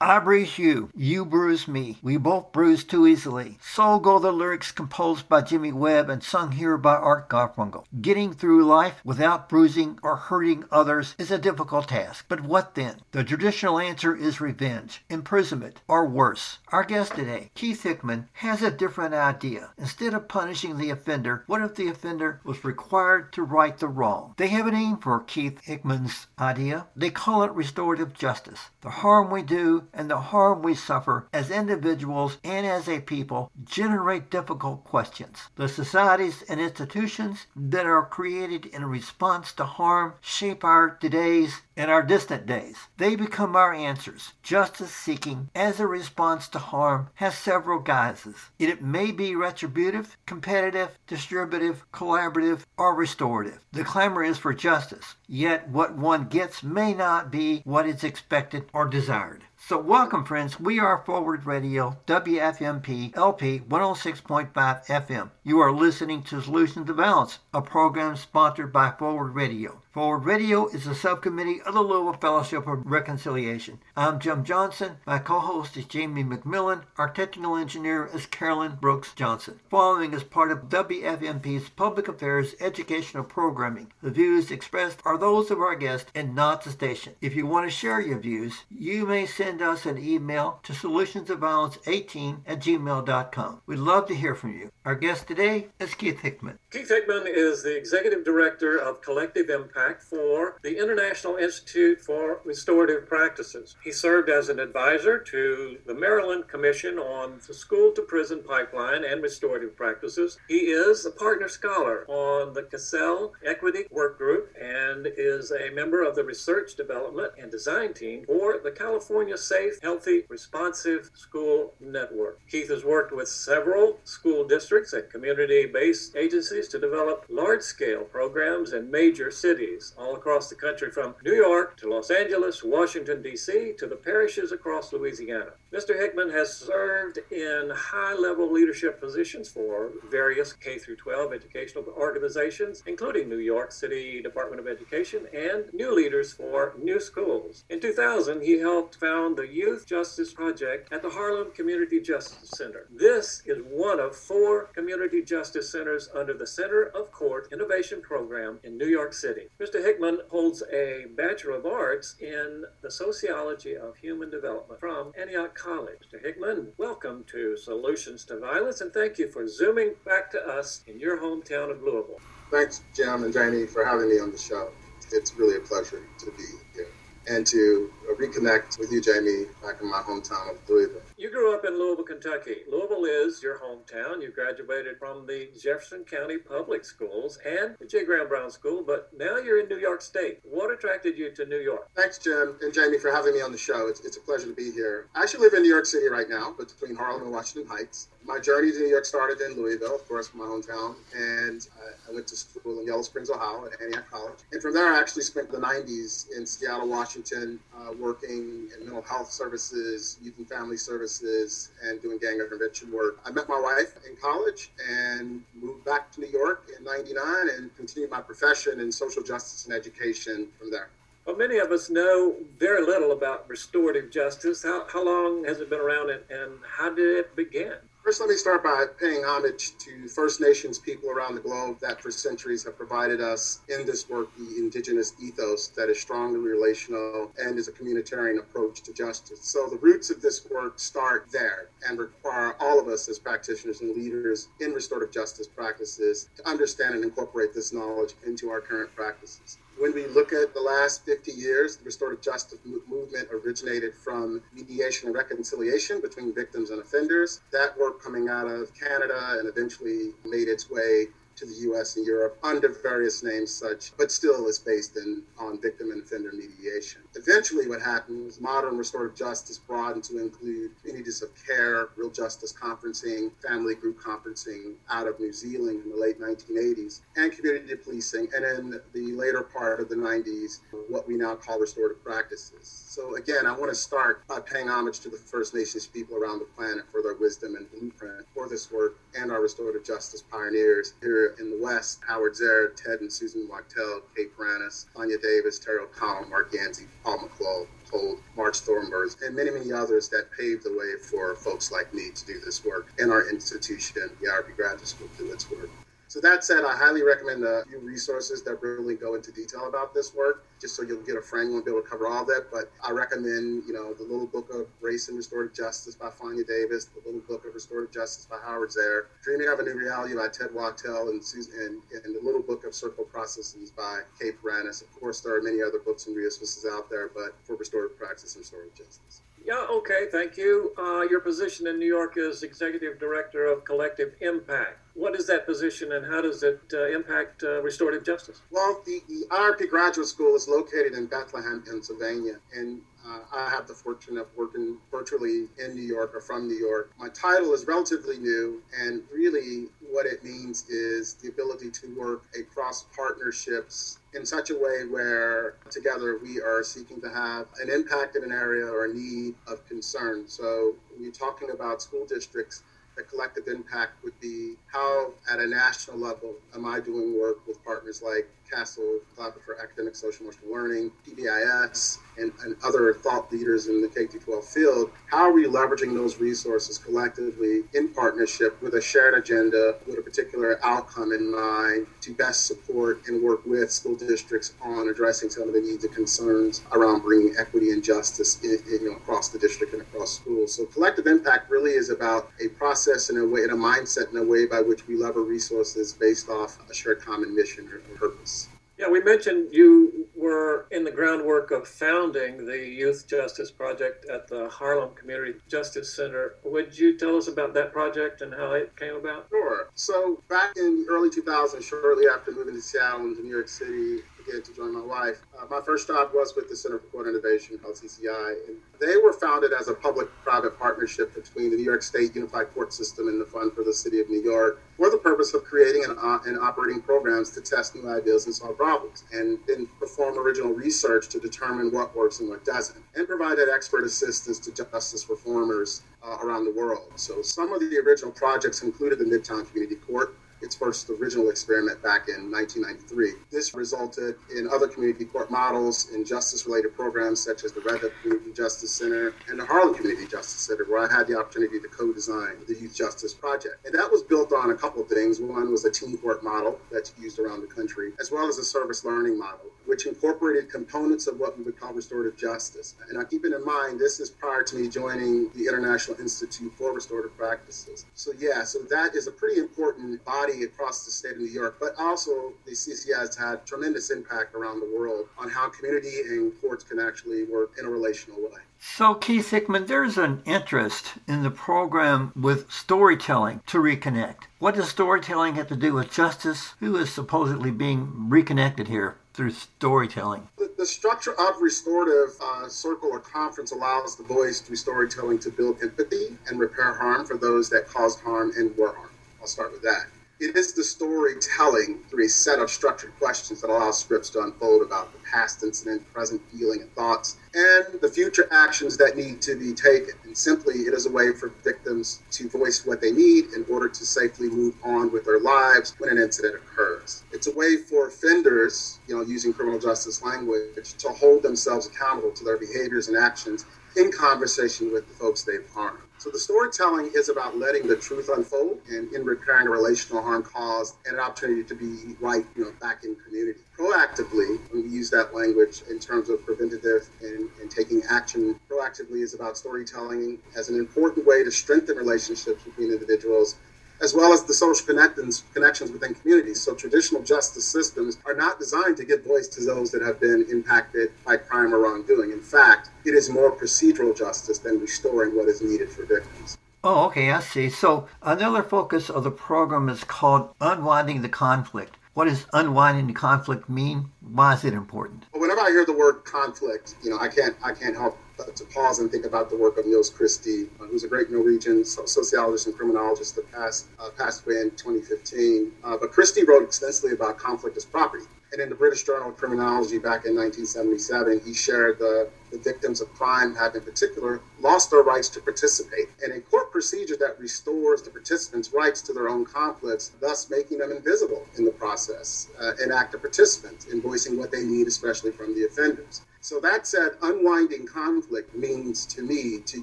I bruise you, you bruise me. We both bruise too easily. So go the lyrics composed by Jimmy Webb and sung here by Art Garfunkel. Getting through life without bruising or hurting others is a difficult task. But what then? The traditional answer is revenge, imprisonment, or worse. Our guest today, Keith Hickman, has a different idea. Instead of punishing the offender, what if the offender was required to right the wrong? They have a name for Keith Hickman's idea. They call it restorative justice. The harm we do and the harm we suffer as individuals and as a people generate difficult questions. The societies and institutions that are created in response to harm shape our today's and our distant days. They become our answers. Justice seeking as a response to harm has several guises. It may be retributive, competitive, distributive, collaborative, or restorative. The clamor is for justice, yet what one gets may not be what is expected or desired. So, welcome, friends. We are Forward Radio, WFMP LP 106.5 FM. You are listening to Solutions to Violence, a program sponsored by Forward Radio. Forward Radio is a subcommittee of the Louisville Fellowship of Reconciliation. I'm Jim Johnson. My co-host is Jamie McMillan. Our technical engineer is Carolyn Brooks Johnson. Following is part of WFMP's Public Affairs Educational Programming. The views expressed are those of our guest and not the station. If you want to share your views, you may send us an email to solutionsofviolence18 at gmail.com. We'd love to hear from you. Our guest today is Keith Hickman. Keith Hickman is the Executive Director of Collective Impact for the International Institute for Restorative Practices. He served as an advisor to the Maryland Commission on the School to Prison Pipeline and Restorative Practices. He is a partner scholar on the CASEL Equity Work Group and is a member of the Research Development and Design Team for the California Safe, Healthy, Responsive School Network. Keith has worked with several school districts and community based agencies to develop large scale programs in major cities all across the country, from New York to Los Angeles, Washington, D.C., to the parishes across Louisiana. Mr. Hickman has served in high level leadership positions for various K 12 educational organizations, including New York City Department of Education and new leaders for new schools. In 2000, he helped found the Youth Justice Project at the Harlem Community Justice Center. This is one of four community justice centers under the Center of Court Innovation Program in New York City. Mr. Hickman holds a Bachelor of Arts in the Sociology of Human Development from Antioch College. Mr. Hickman, welcome to Solutions to Violence and thank you for zooming back to us in your hometown of Louisville. Thanks, Jim and Janie, for having me on the show. It's really a pleasure to be here and to reconnect with you, Jamie, back in my hometown of Louisville. You grew up in Louisville, Kentucky. Louisville is your hometown. You graduated from the Jefferson County Public Schools and the J. Graham Brown School, but now you're in New York State. What attracted you to New York? Thanks, Jim and Jamie, for having me on the show. It's, it's a pleasure to be here. I actually live in New York City right now, between Harlem and Washington Heights. My journey to New York started in Louisville, of course, my hometown, and I, I went to school in Yellow Springs, Ohio, at Antioch College. And from there, I actually spent the 90s in Seattle, Washington, uh, working in mental health services, youth and family services, and doing gang intervention work. I met my wife in college and moved back to New York in 99 and continued my profession in social justice and education from there. Well, many of us know very little about restorative justice. How, how long has it been around and, and how did it begin? First, let me start by paying homage to First Nations people around the globe that for centuries have provided us in this work the indigenous ethos that is strongly relational and is a communitarian approach to justice. So the roots of this work start there and require all of us as practitioners and leaders in restorative justice practices to understand and incorporate this knowledge into our current practices when we look at the last 50 years, the restorative justice movement originated from mediation and reconciliation between victims and offenders. That work coming out of Canada and eventually made its way to the U.S. and Europe under various names, such, but still is based in on victim and offender mediation. Eventually, what happened was modern restorative justice broadened to include communities of care, real justice conferencing, family group conferencing out of New Zealand in the late 1980s, and community policing, and in the later part of the 90s, what we now call restorative practices. So again, I want to start by paying homage to the First Nations people around the planet for their wisdom and blueprint for this work and our restorative justice pioneers here in the West, Howard Zehr, Ted and Susan Wachtel, Kay Pranis, Fania Davis, Terry O'Connell, Mark Yantzi, Paul McClure, Leopold, March Thornburg, and many, many others that paved the way for folks like me to do this work in our institution, the IRP Graduate School, to do its work. So that said, I highly recommend a few resources that really go into detail about this work, just so you'll get a frame. Won't be able to cover all that, but I recommend, you know, the little book of Race and Restorative Justice by Fania Davis, the little book of Restorative Justice by Howard Zehr, Dreaming of a New Reality by Ted Wachtel, and, Susan, and, and the little book of Circle Processes by Kay Pranis. Of course, there are many other books and resources out there, but for restorative practice and restorative justice. Yeah, okay, thank you. Uh, your position in New York is Executive Director of Collective Impact. What is that position and how does it uh, impact uh, restorative justice? Well, the, the IRP Graduate School is located in Bethlehem, Pennsylvania, and uh, I have the fortune of working virtually in New York or from New York. My title is relatively new, and really what it means is the ability to work across partnerships in such a way where together we are seeking to have an impact in an area or a need of concern. So when you're talking about school districts, the collective impact would be how, at a national level, am I doing work with partners like Collaborative for Academic Social Emotional Learning, PBIS, and, and other thought leaders in the K 12 field, how are we leveraging those resources collectively in partnership with a shared agenda, with a particular outcome in mind to best support and work with school districts on addressing some of the needs and concerns around bringing equity and justice in, in, you know, across the district and across schools. So collective impact really is about a process and a way, and a mindset and a way by which we lever resources based off a shared common mission or purpose. Yeah, we mentioned you were in the groundwork of founding the Youth Justice Project at the Harlem Community Justice Center. Would you tell us about that project and how it came about? Sure. So, back in early 2000s, shortly after moving to Seattle and to New York City, to join my wife. Uh, my first job was with the Center for Court Innovation, called CCI, and they were founded as a public-private partnership between the New York State Unified Court System and the Fund for the City of New York, for the purpose of creating and, uh, and operating programs to test new ideas and solve problems, and then perform original research to determine what works and what doesn't, and provided expert assistance to justice reformers uh, around the world. So some of the original projects included the Midtown Community Court its first original experiment back in 1993. This resulted in other community court models and justice related programs such as the Red Hook Community Justice Center and the Harlem Community Justice Center, where I had the opportunity to co design the Youth Justice Project. And that was built on a couple of things. One was a teen court model that's used around the country, as well as a service learning model, which incorporated components of what we would call restorative justice. And I keep it in mind, this is prior to me joining the International Institute for Restorative Practices. So, yeah, so that is a pretty important body across the state of New York, but also the CCI has had tremendous impact around the world on how community and courts can actually work in a relational way. So, Keith Hickman, there's an interest in the program with storytelling to reconnect. What does storytelling have to do with justice? Who is supposedly being reconnected here through storytelling? The, the structure of restorative uh, circle or conference allows the voice through storytelling to build empathy and repair harm for those that caused harm and were harmed. I'll start with that. It is the storytelling through a set of structured questions that allows scripts to unfold about the past incident, present feeling and thoughts, and the future actions that need to be taken. And simply, it is a way for victims to voice what they need in order to safely move on with their lives when an incident occurs. It's a way for offenders, you know, using criminal justice language, to hold themselves accountable to their behaviors and actions in conversation with the folks they've harmed. So the storytelling is about letting the truth unfold and in repairing a relational harm caused and an opportunity to be right, you know, back in community. Proactively, we use that language in terms of preventative and, and taking action, proactively is about storytelling as an important way to strengthen relationships between individuals as well as the social connections, connections within communities. So traditional justice systems are not designed to give voice to those that have been impacted by crime or wrongdoing. In fact, it is more procedural justice than restoring what is needed for victims. Oh, okay, I see. So another focus of the program is called Unwinding the Conflict. What does unwinding the conflict mean? Why is it important? Well, whenever I hear the word conflict, you know, I can't I can't help to pause and think about the work of Nils Christie, uh, who's a great Norwegian sociologist and criminologist that passed uh, passed away in 2015. Uh, but Christie wrote extensively about conflict as property. And in the British Journal of Criminology back in 1977, he shared the, the victims of crime have, in particular, lost their rights to participate in a court procedure that restores the participants' rights to their own conflicts, thus making them invisible in the process, uh, an active participant in voicing what they need, especially from the offenders. So that said, unwinding conflict means to me to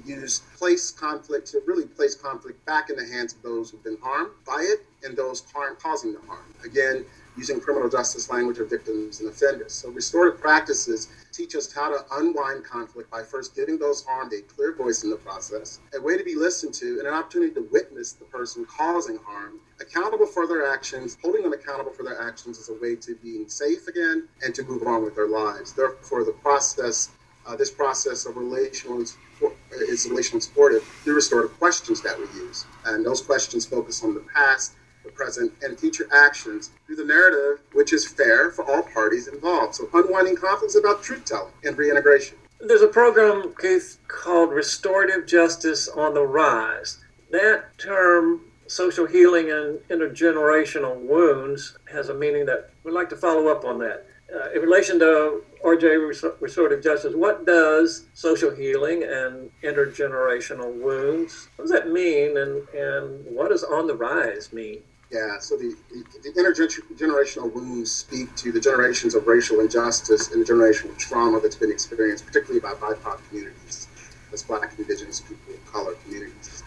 use place conflict, to really place conflict back in the hands of those who've been harmed by it and those harm causing the harm. Again, using criminal justice language of victims and offenders. So restorative practices teach us how to unwind conflict by first giving those harmed a clear voice in the process, a way to be listened to, and an opportunity to witness the person causing harm, accountable for their actions, holding them accountable for their actions is a way to being safe again and to move on with their lives. Therefore, the process, uh, this process of relational is relational supportive through restorative questions that we use. And those questions focus on the past, the present, and future actions through the narrative, which is fair for all parties involved. So, unwinding conflicts about truth telling and reintegration. There's a program, Keith, called Restorative Justice on the Rise. That term, social healing and intergenerational wounds, has a meaning that we'd like to follow up on that. Uh, in relation to RJ restorative justice, what does social healing and intergenerational wounds, what does that mean, and, and what does on the rise mean? Yeah, so the, the, intergenerational wounds speak to the generations of racial injustice and the generational trauma that's been experienced, particularly by BIPOC communities, as Black and Indigenous people of color communities.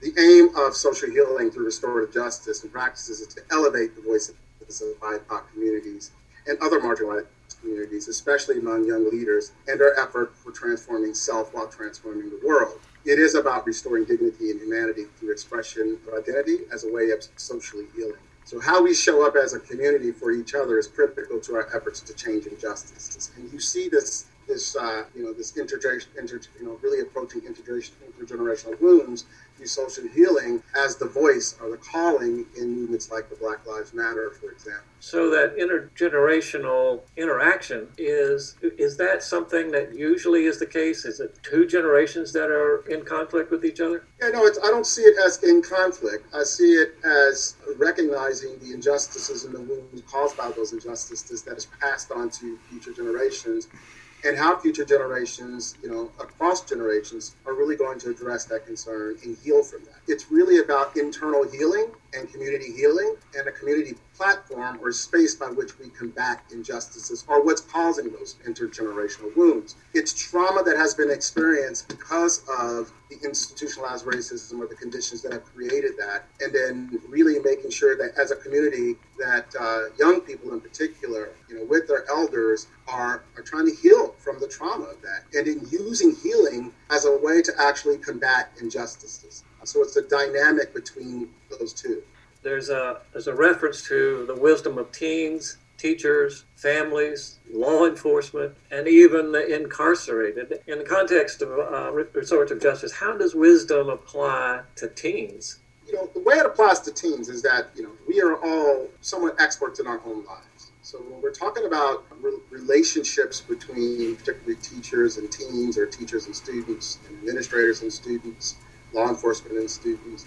The aim of social healing through restorative justice and practices is to elevate the voices of BIPOC communities and other marginalized communities, especially among young leaders, and our effort for transforming self while transforming the world it is about restoring dignity and humanity through expression of identity as a way of socially healing. So how we show up as a community for each other is critical to our efforts to change injustices. And you see this this uh, you know this intergeneration, inter, you know really approaching intergenerational wounds social healing as the voice or the calling in movements like the Black Lives Matter, for example. So that intergenerational interaction is is that something that usually is the case? Is it two generations that are in conflict with each other? Yeah, no, I don't see it as in conflict. I see it as recognizing the injustices and the wounds caused by those injustices that is passed on to future generations and how future generations, you know, across generations, are really going to address that concern and heal from that. It's really about internal healing and community healing and a community platform or space by which we combat injustices or what's causing those intergenerational wounds. It's trauma that has been experienced because of the institutionalized racism or the conditions that have created that, and then really making sure that as a community that uh, young people in particular, you know, with their elders are, are trying to heal from the trauma of that and in using healing as a way to actually combat injustices. So it's a dynamic between those two. There's a there's a reference to the wisdom of teens, teachers, families, law enforcement, and even the incarcerated. In the context of uh, restorative justice, how does wisdom apply to teens? You know, the way it applies to teens is that you know we are all somewhat experts in our own lives. So when we're talking about re- relationships between particularly teachers and teens, or teachers and students, and administrators and students, law enforcement and students.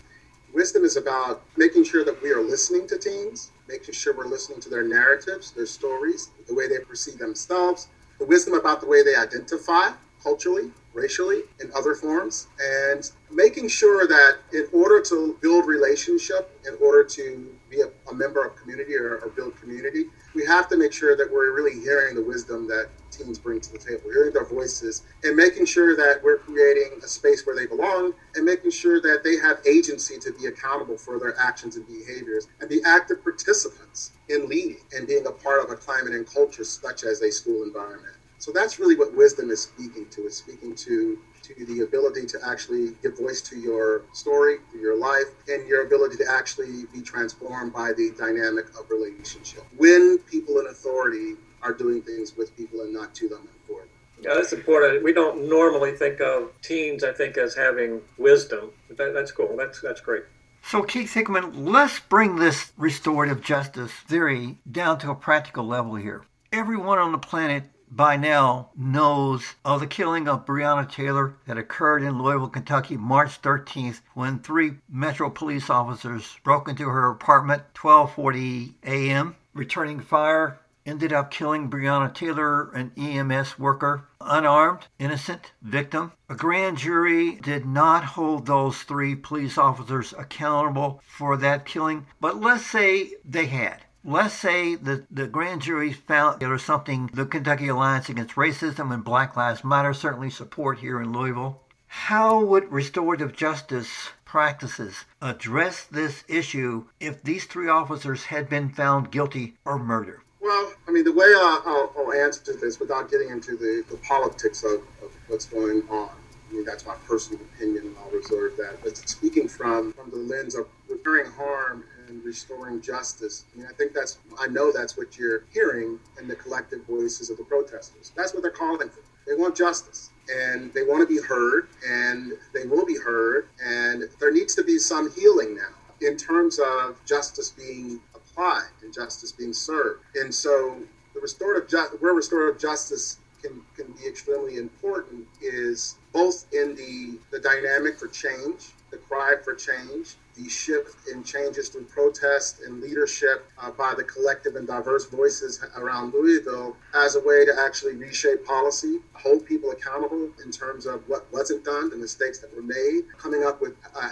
Wisdom is about making sure that we are listening to teens, making sure we're listening to their narratives, their stories, the way they perceive themselves, the wisdom about the way they identify culturally, racially, in other forms, and making sure that in order to build relationship, in order to be a, a member of community or, or build community, we have to make sure that we're really hearing the wisdom that teens bring to the table, hearing their voices, and making sure that we're creating a space where they belong, and making sure that they have agency to be accountable for their actions and behaviors, and be active participants in leading and being a part of a climate and culture such as a school environment. So that's really what wisdom is speaking to. It's speaking to to the ability to actually give voice to your story, to your life, and your ability to actually be transformed by the dynamic of relationship. When people in authority are doing things with people and not to them and for them. Yeah, that's important. We don't normally think of teens, I think, as having wisdom. That, that's cool. That's that's great. So, Keith Hickman, let's bring this restorative justice theory down to a practical level here. Everyone on the planet by now knows of the killing of Breonna Taylor that occurred in Louisville, Kentucky, March 13th, when three Metro police officers broke into her apartment 12:40 a.m. returning fire ended up killing Breonna Taylor, an EMS worker, unarmed, innocent victim. A grand jury did not hold those three police officers accountable for that killing, but let's say they had. Let's say that the grand jury found there was something the Kentucky Alliance Against Racism and Black Lives Matter certainly support here in Louisville. How would restorative justice practices address this issue if these three officers had been found guilty of murder? Well, I mean, the way I'll, I'll answer this without getting into the, the politics of, of what's going on, I mean, that's my personal opinion, and I'll reserve that. But speaking from, from the lens of repairing harm and restoring justice, I mean, I think that's, I know that's what you're hearing in the collective voices of the protesters. That's what they're calling for. They want justice and they want to be heard and they will be heard. And there needs to be some healing now in terms of justice being applied and justice being served. And so the restorative ju- where restorative justice can, can be extremely important is both in the, the dynamic for change, the cry for change, the shift in changes through protest and leadership uh, by the collective and diverse voices around Louisville as a way to actually reshape policy, hold people accountable in terms of what wasn't done, the mistakes that were made, coming up with uh,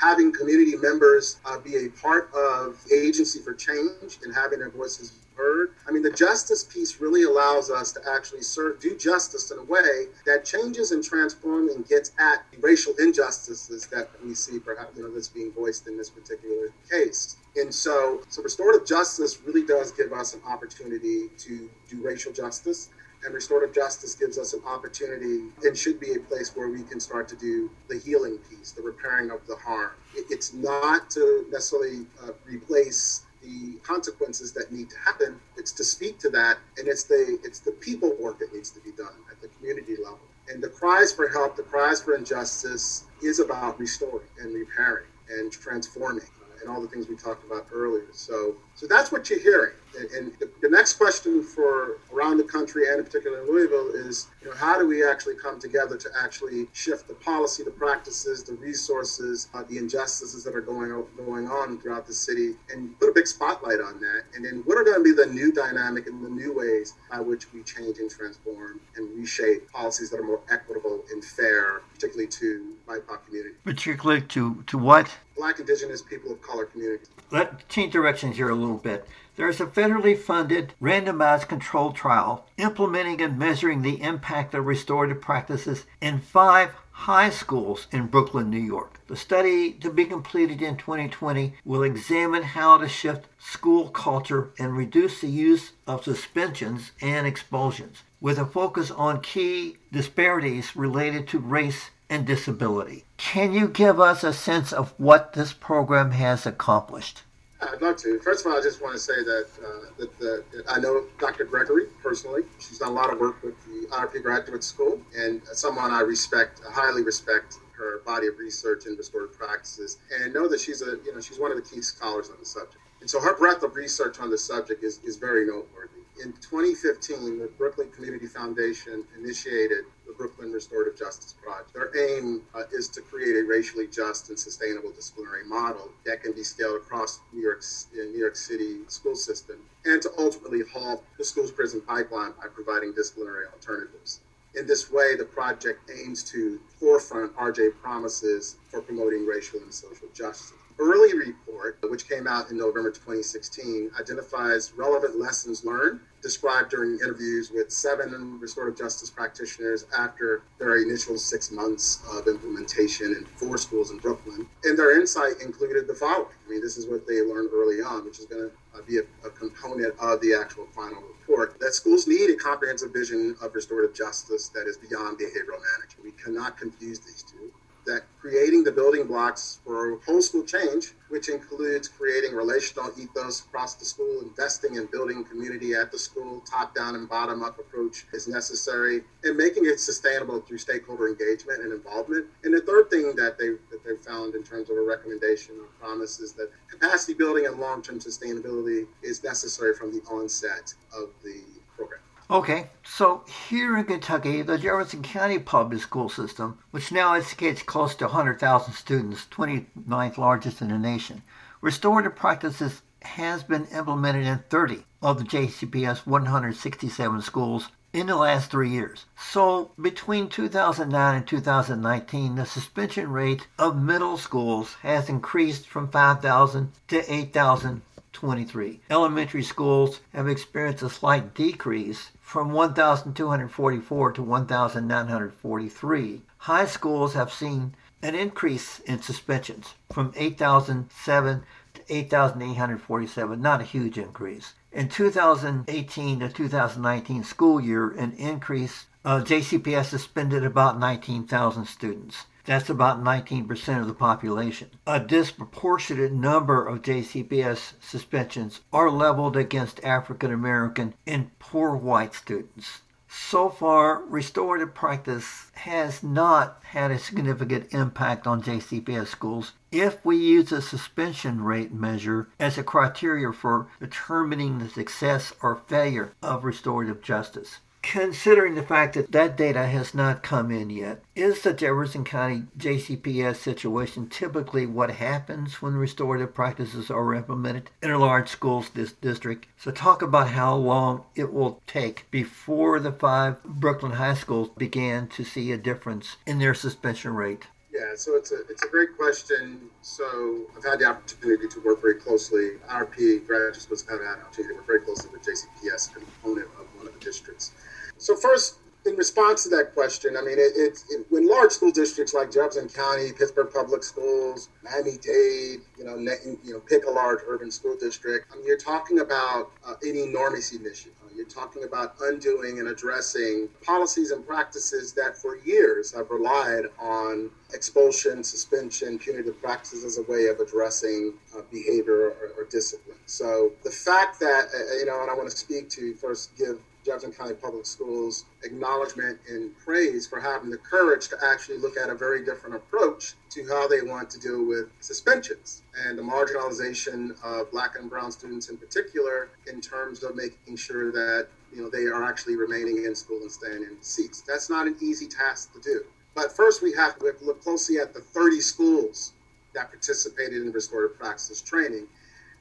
having community members uh, be a part of agency for change and having their voices heard. I mean, the justice piece really allows us to actually serve, do justice in a way that changes and transforms and gets at racial injustices that we see, perhaps, you know, that's being voiced in this particular case. And so, so restorative justice really does give us an opportunity to do racial justice. And restorative justice gives us an opportunity and should be a place where we can start to do the healing piece, the repairing of the harm. It's not to necessarily uh, replace the consequences that need to happen. It's to speak to that, and it's the it's the people work that needs to be done at the community level. And the cries for help, the cries for injustice, is about restoring and repairing and transforming uh, and all the things we talked about earlier. So, so that's what you're hearing. And, the, the, next question for around the country and in particular in Louisville is, you know, how do we actually come together to actually shift the policy, the practices, the resources, uh, the injustices that are going going on throughout the city, and put a big spotlight on that. And then, what are going to be the new dynamic and the new ways by which we change and transform and reshape policies that are more equitable and fair, particularly to BIPOC community. Particularly to to what? Black, Indigenous, people of color communities. Let's change directions here a little bit. There's a federally funded, randomized controlled trial implementing and measuring the impact of restorative practices in five high schools in Brooklyn, New York. The study, to be completed in 2020, will examine how to shift school culture and reduce the use of suspensions and expulsions, with a focus on key disparities related to race and disability. Can you give us a sense of what this program has accomplished? I'd love to. First of all, I just want to say that, uh, that, that, I know Dr. Gregory personally. She's done a lot of work with the IRP Graduate School, and someone I respect, highly respect her body of research in restorative practices, and know that she's a you know she's one of the key scholars on the subject. And so her breadth of research on the subject is, is very noteworthy. In 2015, the Brooklyn Community Foundation initiated the Brooklyn Restorative Justice Project. Their aim uh, is to create a racially just and sustainable disciplinary model that can be scaled across New York, New York City school system and to ultimately halt the school's prison pipeline by providing disciplinary alternatives. In this way, the project aims to forefront RJ promises for promoting racial and social justice early report, which came out in November 2016, identifies relevant lessons learned described during interviews with seven restorative justice practitioners after their initial six months of implementation in four schools in Brooklyn. And their insight included the following. I mean, this is what they learned early on, which is going to uh, be a, a component of the actual final report that schools need a comprehensive vision of restorative justice that is beyond behavioral management. We cannot confuse these two that creating the building blocks for whole school change, which includes creating relational ethos across the school, investing in building community at the school, top down and bottom up approach is necessary, and making it sustainable through stakeholder engagement and involvement. And the third thing that they that they found in terms of a recommendation or promise is that capacity building and long term sustainability is necessary from the onset of the program. Okay, so here in Kentucky, the Jefferson County Public School System, which now educates close to 100,000 students, 29th largest in the nation, restorative practices has been implemented in 30 of the JCPS 167 schools in the last three years. So between 2009 and 2019, the suspension rate of middle schools has increased from 5,000 to 8,000 23. Elementary schools have experienced a slight decrease from 1,244 to 1,943. High schools have seen an increase in suspensions from 8,007 to 8,847, not a huge increase. In 2018 to 2019 school year, an increase, uh, JCPS suspended about 19,000 students. That's about 19% of the population. A disproportionate number of JCPS suspensions are leveled against African American and poor white students. So far, restorative practice has not had a significant impact on JCPS schools if we use a suspension rate measure as a criteria for determining the success or failure of restorative justice. Considering the fact that that data has not come in yet, is the Jefferson County JCPS situation typically what happens when restorative practices are implemented in a large school district? So talk about how long it will take before the five Brooklyn high schools began to see a difference in their suspension rate. Yeah, so it's a it's a great question. So I've had the opportunity to work very closely. RP graduate schools have had the opportunity to work very closely with JCPS component of one of the districts. So first, in response to that question, I mean, it, it, it, when large school districts like Jefferson County, Pittsburgh Public Schools, Miami-Dade, you know, you know, pick a large urban school district, I mean, you're talking about uh, an enormous initiative. You're talking about undoing and addressing policies and practices that for years have relied on expulsion, suspension, punitive practices as a way of addressing uh, behavior or, or, discipline. So the fact that, uh, you know, and I want to speak to first give Jefferson County Public Schools acknowledgement and praise for having the courage to actually look at a very different approach to how they want to deal with suspensions and the marginalization of black and brown students in particular in terms of making sure that you know they are actually remaining in school and staying in seats. That's not an easy task to do. But first we have to look closely at the 30 schools that participated in restorative practices training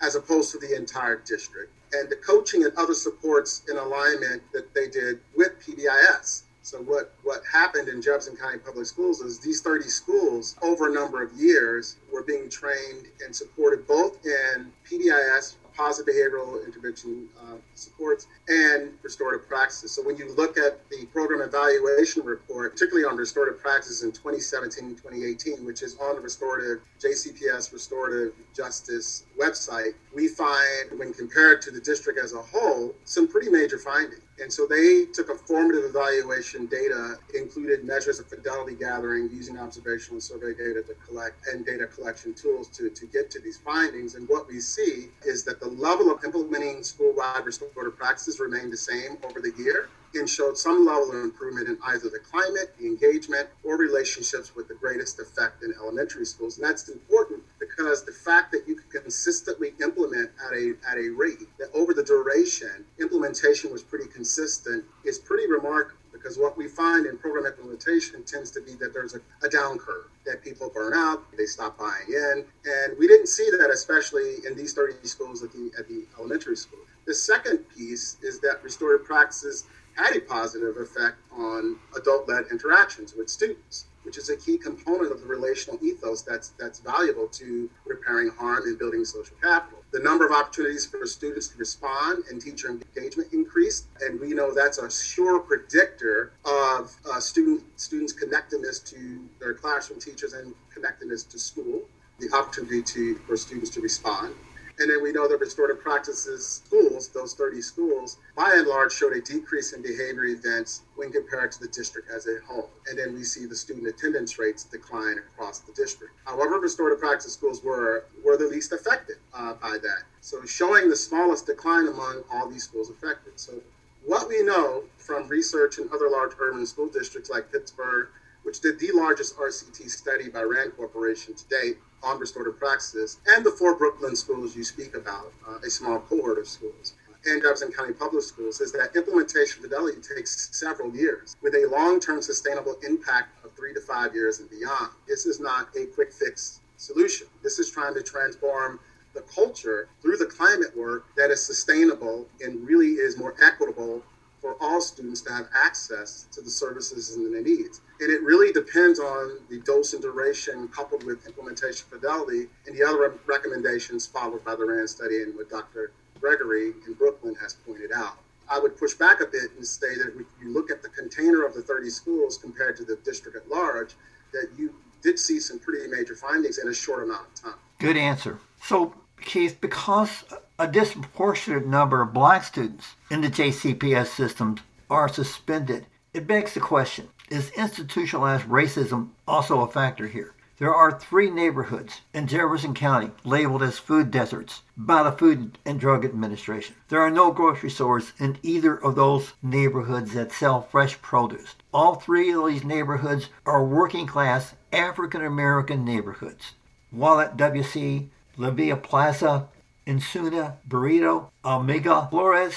as opposed to the entire district and the coaching and other supports in alignment that they did with PBIS. So what, what happened in Jefferson County Public Schools is these 30 schools over a number of years were being trained and supported both in PBIS positive behavioral intervention uh, supports and restorative practices. So when you look at the program evaluation report, particularly on restorative practices in 2017 2018, which is on the restorative JCPS restorative justice website, we find when compared to the district as a whole, some pretty major findings. And so they took a formative evaluation data, included measures of fidelity gathering using observational and survey data to collect and data collection tools to, to get to these findings. And what we see is that the level of implementing school-wide restorative practices remained the same over the year and showed some level of improvement in either the climate, the engagement, or relationships with the greatest effect in elementary schools. And that's important because the fact that you can consistently implement at a at a rate that over the duration implementation was pretty consistent is pretty remarkable because what we find in program implementation tends to be that there's a, a, down curve that people burn out they stop buying in and we didn't see that especially in these 30 schools at the at the elementary school the second piece is that restorative practices had a positive effect on adult-led interactions with students which is a key component of the relational ethos that's that's valuable to repairing harm and building social capital. The number of opportunities for students to respond and teacher engagement increased, and we know that's a sure predictor of uh, student students' connectedness to their classroom teachers and connectedness to school. The opportunity to for students to respond. And then we know that restorative practices schools, those 30 schools, by and large showed a decrease in behavior events when compared to the district as a whole. And then we see the student attendance rates decline across the district. However, restorative practice schools were, were the least affected uh, by that. So showing the smallest decline among all these schools affected. So what we know from research in other large urban school districts like Pittsburgh, which did the largest RCT study by RAND Corporation to date, on restorative practices, and the four Brooklyn schools you speak about, uh, a small cohort of schools, and Jefferson County Public Schools, is that implementation fidelity takes several years with a long term sustainable impact of three to five years and beyond. This is not a quick fix solution. This is trying to transform the culture through the climate work that is sustainable and really is more equitable for all students to have access to the services and the needs. And it really depends on the dose and duration coupled with implementation fidelity and the other recommendations followed by the RAND study and what Dr. Gregory in Brooklyn has pointed out. I would push back a bit and say that if you look at the container of the 30 schools compared to the district at large, that you did see some pretty major findings in a short amount of time. Good answer. So, Keith, because a disproportionate number of black students in the JCPS systems are suspended, it begs the question is institutionalized racism also a factor here? There are three neighborhoods in Jefferson County labeled as food deserts by the Food and Drug Administration. There are no grocery stores in either of those neighborhoods that sell fresh produce. All three of these neighborhoods are working class African American neighborhoods. While at WC, La Plaza, Insuna, Burrito, Omega, Flores,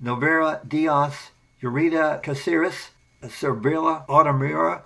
Novera, Diaz, Eureka, Caceres, Cervilla, Automira,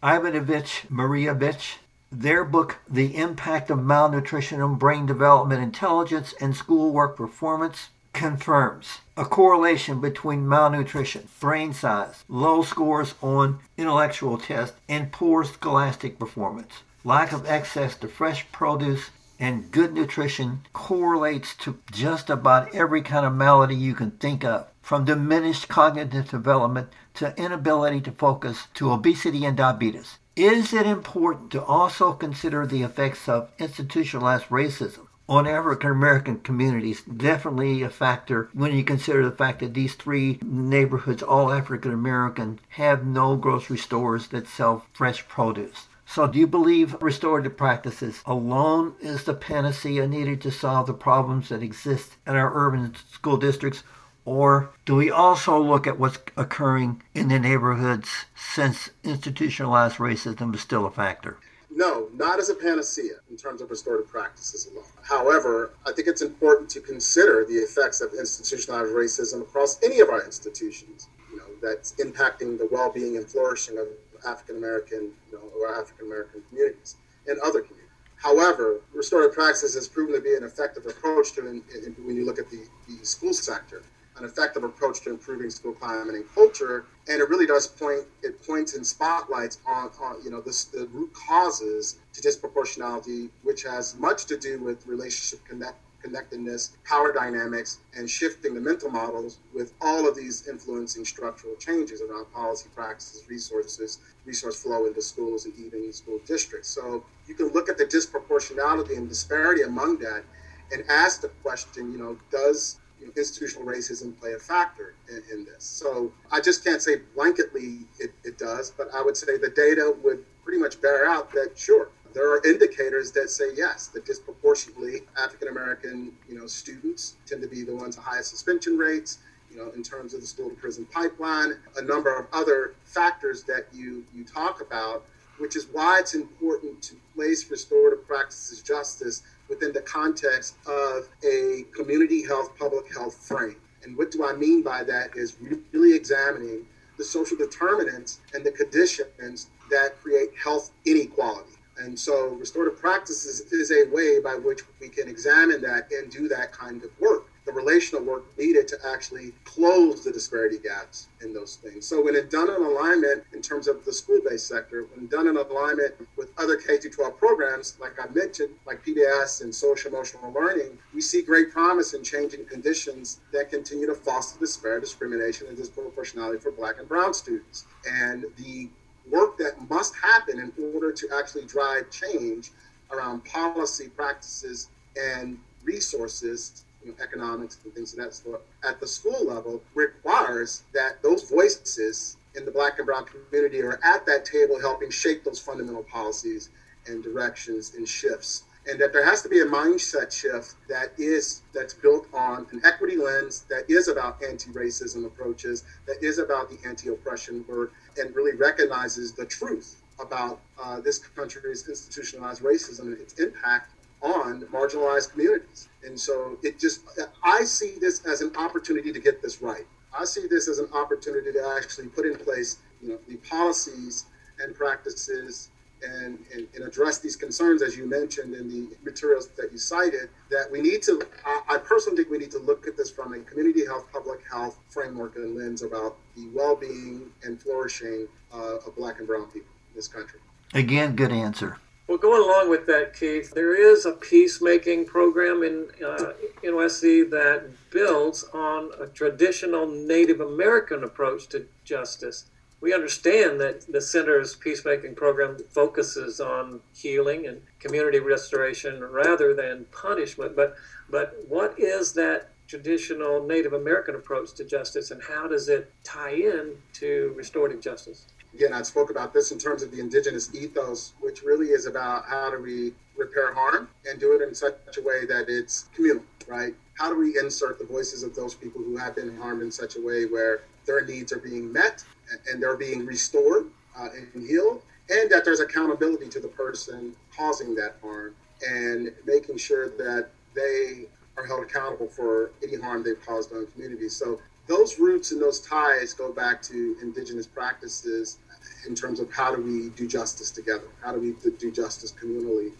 Ivanovich, Mariavich, their book, The Impact of Malnutrition on Brain Development Intelligence and Schoolwork Performance, confirms a correlation between malnutrition, brain size, low scores on intellectual tests, and poor scholastic performance. Lack of access to fresh produce and good nutrition correlates to just about every kind of malady you can think of, from diminished cognitive development to inability to focus to obesity and diabetes. Is it important to also consider the effects of institutionalized racism on African American communities? Definitely a factor when you consider the fact that these three neighborhoods, all African American, have no grocery stores that sell fresh produce. So, do you believe restorative practices alone is the panacea needed to solve the problems that exist in our urban school districts? Or do we also look at what's occurring in the neighborhoods since institutionalized racism is still a factor? No, not as a panacea in terms of restorative practices alone. However, I think it's important to consider the effects of institutionalized racism across any of our institutions. You know, that's impacting the well-being and flourishing of African American, you know, or African American communities and other communities. However, restorative practices has proven to be an effective approach to in, in, when you look at the, the school sector an effective approach to improving school climate and culture. And it really does point, it points in spotlights on, on you know, this, the root causes to disproportionality, which has much to do with relationship connect, connectedness, power dynamics, and shifting the mental models with all of these influencing structural changes around policy practices, resources, resource flow into schools and even school districts. So you can look at the disproportionality and disparity among that and ask the question, you know, does institutional racism play a factor in, in, this. So I just can't say blanketly it, it does, but I would say the data would pretty much bear out that sure, there are indicators that say yes, that disproportionately African American, you know, students tend to be the ones with highest suspension rates, you know, in terms of the school to prison pipeline, a number of other factors that you you talk about, which is why it's important to place restorative practices justice within the context of a community health, public health frame. And what do I mean by that is really examining the social determinants and the conditions that create health inequality. And so restorative practices is a way by which we can examine that and do that kind of work the relational work needed to actually close the disparity gaps in those things. So when it's done in alignment in terms of the school-based sector, when done in alignment with other K-12 programs, like I mentioned, like PBIS and social emotional learning, we see great promise in changing conditions that continue to foster disparate discrimination and disproportionality for Black and Brown students. And the work that must happen in order to actually drive change around policy practices and resources you know, economics and things of that sort at the school level requires that those voices in the black and brown community are at that table helping shape those fundamental policies and directions and shifts and that there has to be a mindset shift that is that's built on an equity lens that is about anti-racism approaches that is about the anti-oppression work and really recognizes the truth about uh, this country's institutionalized racism and its impact on marginalized communities. And so it just, I see this as an opportunity to get this right. I see this as an opportunity to actually put in place, you know, the policies and practices and, and, and, address these concerns, as you mentioned in the materials that you cited, that we need to, I, I personally think we need to look at this from a community health, public health framework and lens about the well being and flourishing uh, of Black and Brown people in this country. Again, good answer. Well, going along with that, Keith, there is a peacemaking program in uh, NYC that builds on a traditional Native American approach to justice we understand that the center's peacemaking program focuses on healing and community restoration rather than punishment. But but what is that traditional Native American approach to justice, and how does it tie in to restorative justice? Again, I spoke about this in terms of the indigenous ethos, which really is about how do we repair harm and do it in such a way that it's communal, right? How do we insert the voices of those people who have been harmed in such a way where their needs are being met and they're being restored uh, and healed, and that there's accountability to the person causing that harm and making sure that they are held accountable for any harm they've caused on communities. So those roots and those ties go back to indigenous practices in terms of how do we do justice together? How do we do justice communally?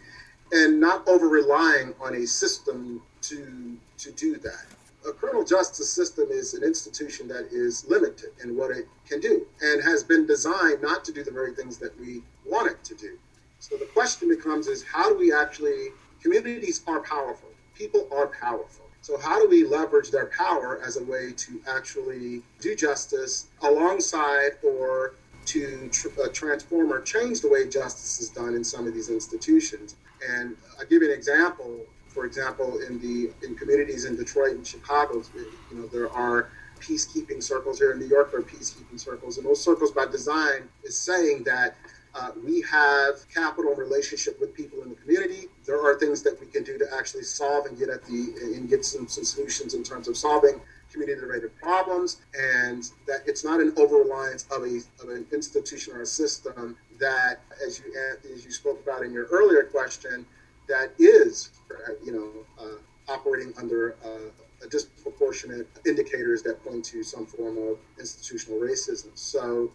And not over relying on a system to to do that a criminal justice system is an institution that is limited in what it can do and has been designed not to do the very things that we want it to do. So the question becomes is how do we actually communities are powerful. People are powerful. So how do we leverage their power as a way to actually do justice alongside or to tr- uh, transform or change the way justice is done in some of these institutions? And I'll give you an example for example, in the in communities in Detroit and Chicago, you know, there are peacekeeping circles here in New York. There are peacekeeping circles, and those circles, by design, is saying that uh, we have capital relationship with people in the community. There are things that we can do to actually solve and get at the and get some, some solutions in terms of solving community-related problems, and that it's not an over reliance of a of an institution or a system that, as you as you spoke about in your earlier question, that is, you know, uh, operating under uh, disproportionate indicators that point to some form of institutional racism. So,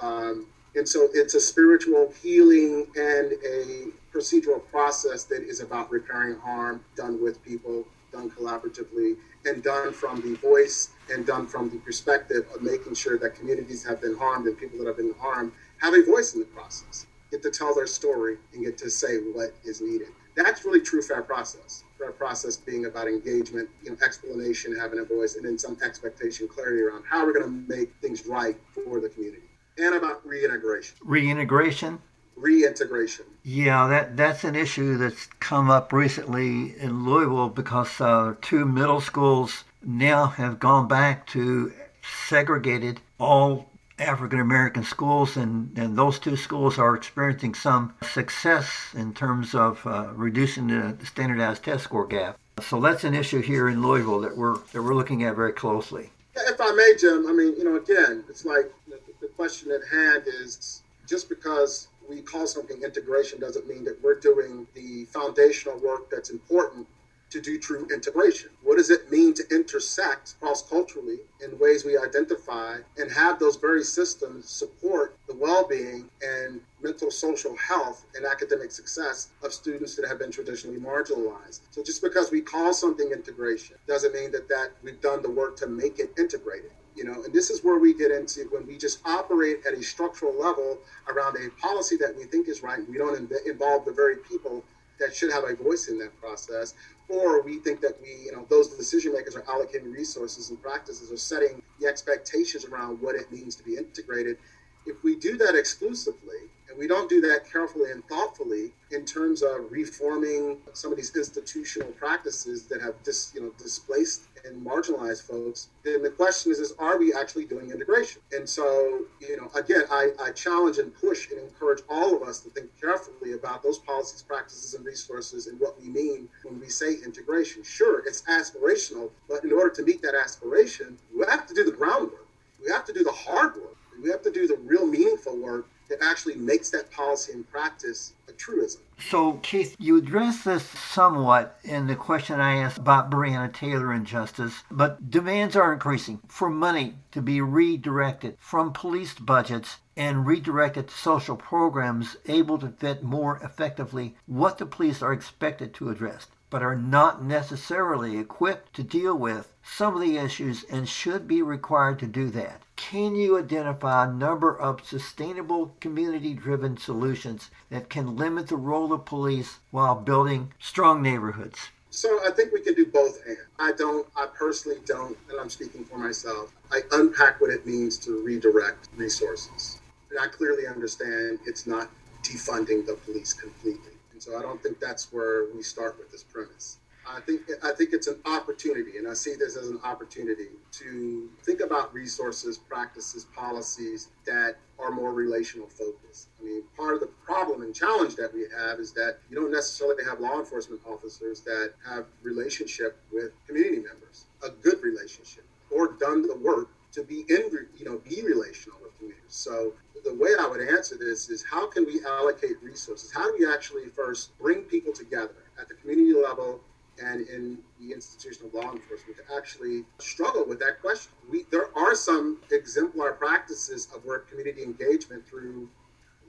um, and so it's a spiritual healing and a procedural process that is about repairing harm done with people, done collaboratively, and done from the voice and done from the perspective of making sure that communities have been harmed and people that have been harmed have a voice in the process, get to tell their story and get to say what is needed that's really true fair process. Fair process being about engagement, you know, explanation, having a voice, and then some expectation, clarity around how we're going to make things right for the community, and about reintegration. Reintegration. Reintegration. Yeah, that that's an issue that's come up recently in Louisville because uh, two middle schools now have gone back to segregated all African American schools, and, and those two schools are experiencing some success in terms of uh, reducing the standardized test score gap. So that's an issue here in Louisville that we're that we're looking at very closely. If I may, Jim, I mean, you know, again, it's like the, the question at hand is just because we call something integration doesn't mean that we're doing the foundational work that's important to do true integration. What does it mean to intersect cross culturally in ways we identify and have those very systems support the well being and mental social health and academic success of students that have been traditionally marginalized? So just because we call something integration doesn't mean that, that we've done the work to make it integrated you know and this is where we get into when we just operate at a structural level around a policy that we think is right we don't involve the very people that should have a voice in that process or we think that we, you know, those decision makers are allocating resources and practices or setting the expectations around what it means to be integrated. If we do that exclusively, and we don't do that carefully and thoughtfully in terms of reforming some of these institutional practices that have dis, you know, displaced and marginalized folks, then the question is, is are we actually doing integration? And so, you know, again, I, I challenge and push and encourage all of us to think carefully about those policies, practices, and resources and what we mean when we say integration. Sure, it's aspirational, but in order to meet that aspiration, we have to do the groundwork. We have to do the hard work. We have to do the real meaningful work that actually makes that policy in practice a truism. So, Keith, you addressed this somewhat in the question I asked about Breonna Taylor and justice, but demands are increasing for money to be redirected from police budgets and redirected to social programs able to fit more effectively what the police are expected to address but are not necessarily equipped to deal with some of the issues and should be required to do that. Can you identify a number of sustainable community driven solutions that can limit the role of police while building strong neighborhoods? So I think we can do both and. I don't, I personally don't, and I'm speaking for myself, I unpack what it means to redirect resources. And I clearly understand it's not defunding the police completely. So I don't think that's where we start with this premise. I think I think it's an opportunity, and I see this as an opportunity to think about resources, practices, policies that are more relational focused. I mean, part of the problem and challenge that we have is that you don't necessarily have law enforcement officers that have relationship with community members, a good relationship, or done the work to be in, you know, be relational So the way I would answer this is how can we allocate resources? How do we actually first bring people together at the community level and in the institution of law enforcement to actually struggle with that question? We, there are some exemplar practices of where community engagement through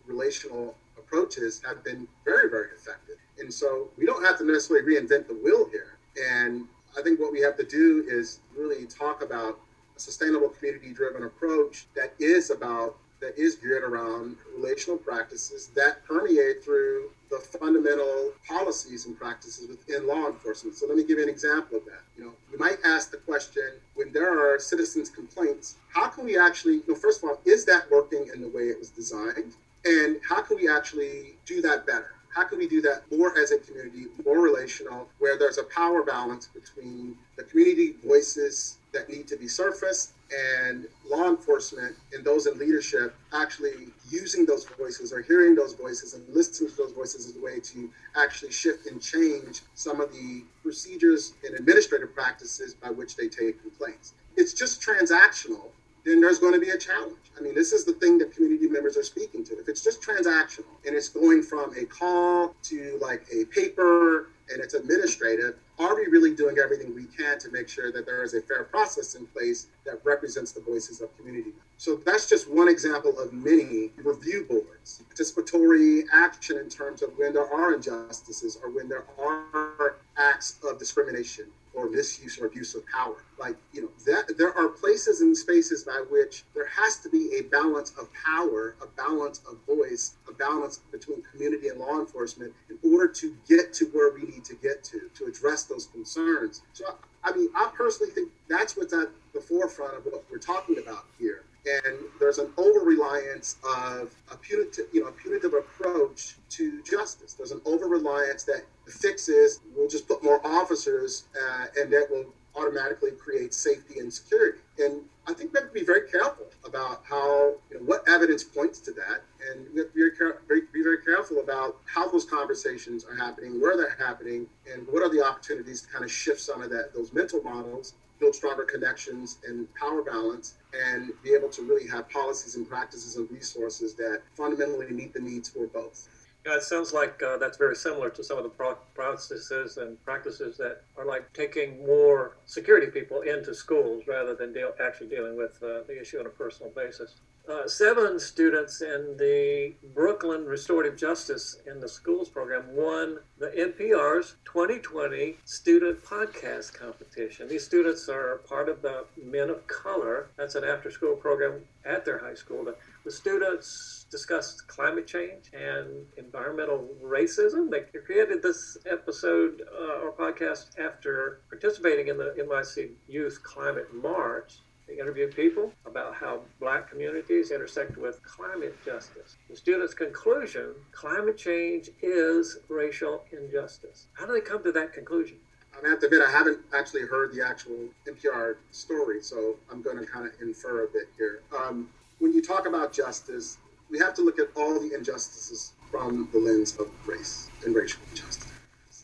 relational approaches have been very, very effective. And so we don't have to necessarily reinvent the wheel here. And I think what we have to do is really talk about sustainable community driven approach that is about that is geared around relational practices that permeate through the fundamental policies and practices within law enforcement. So let me give you an example of that. You know, you might ask the question when there are citizens' complaints, how can we actually, you know, first of all, is that working in the way it was designed? And how can we actually do that better? How can we do that more as a community, more relational, where there's a power balance between the community voices that need to be surfaced and law enforcement and those in leadership actually using those voices or hearing those voices and listening to those voices as a way to actually shift and change some of the procedures and administrative practices by which they take complaints. It's just transactional, then there's going to be a challenge. I mean, this is the thing that community members are speaking to. If it's just transactional and it's going from a call to like a paper and it's administrative, are we really doing everything we can to make sure that there is a fair process in place that represents the voices of community? So that's just one example of many review boards, participatory action in terms of when there are injustices or when there are acts of discrimination or misuse or abuse of power. Like, you know, that there are places and spaces by which there has to be a balance of power, a balance of voice, a balance between community and law enforcement in order to get to where we need to get to, to address those concerns. So, I mean, I personally think that's what's at the forefront of what we're talking about here. And there's an over reliance of a punitive, you know, a punitive approach to justice. There's an over reliance that the fix is we'll just put more officers uh, and that will automatically create safety and security. And I think we have to be very careful about how, you know, what evidence points to that. And we have to be very, very, be very careful about how those conversations are happening, where they're happening, and what are the opportunities to kind of shift some of that, those mental models, build stronger connections and power balance, and be able to really have policies and practices and resources that fundamentally meet the needs for both. Yeah, it sounds like uh, that's very similar to some of the pro- processes and practices that are like taking more security people into schools rather than deal- actually dealing with uh, the issue on a personal basis. Uh, seven students in the Brooklyn Restorative Justice in the Schools program won the NPR's 2020 Student Podcast Competition. These students are part of the Men of Color. That's an after school program at their high school. The, the students discussed climate change and environmental racism. They created this episode uh, or podcast after participating in the NYC Youth Climate March. They interviewed people about how black communities intersect with climate justice. The students' conclusion climate change is racial injustice. How do they come to that conclusion? I have to admit, I haven't actually heard the actual NPR story, so I'm going to kind of infer a bit here. Um, when you talk about justice, we have to look at all the injustices from the lens of race and racial injustice.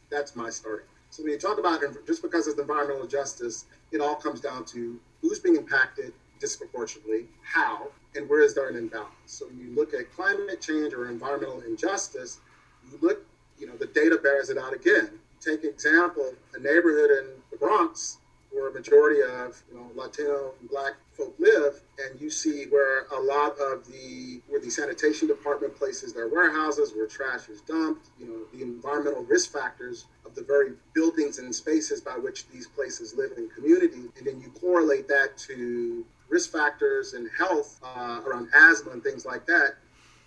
That's my starting. So when you talk about just because it's environmental justice, it all comes down to who's being impacted disproportionately? How? And where is there an imbalance? So when you look at climate change or environmental injustice, you look, you know, the data bears it out again. Take example, a neighborhood in the Bronx where a majority of you know Latino and Black folk live, and you see where a lot of the where the sanitation department places their warehouses, where trash is dumped, you know the environmental risk factors of the very buildings and spaces by which these places live in community, and then you correlate that to risk factors and health uh, around asthma and things like that,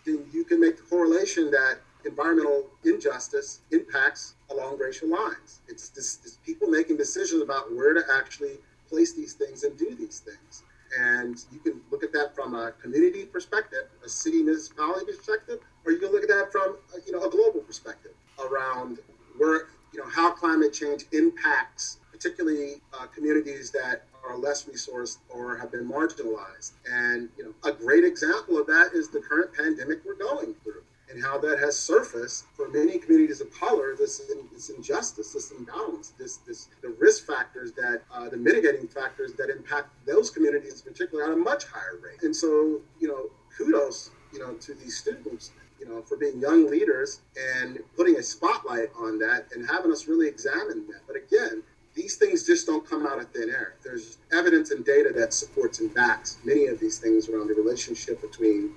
then you can make the correlation that environmental injustice impacts along racial lines. It's, this, it's people making decisions about where to actually place these things and do these things. And you can look at that from a community perspective, a city municipality perspective, or you can look at that from a, you know a global perspective around where you know how climate change impacts particularly uh, communities that are less resourced or have been marginalized. And you know a great example of that is the current pandemic we're going through and how that has surfaced for many communities of color this, this injustice, this imbalance, this, this the risk factors that uh, the mitigating factors that impact those communities particularly particular at a much higher rate. And so, you know, kudos, you know, to these students, you know, for being young leaders and putting a spotlight on that and having us really examine that. But again, these things just don't come out of thin air. There's evidence and data that supports and backs many of these things around the relationship between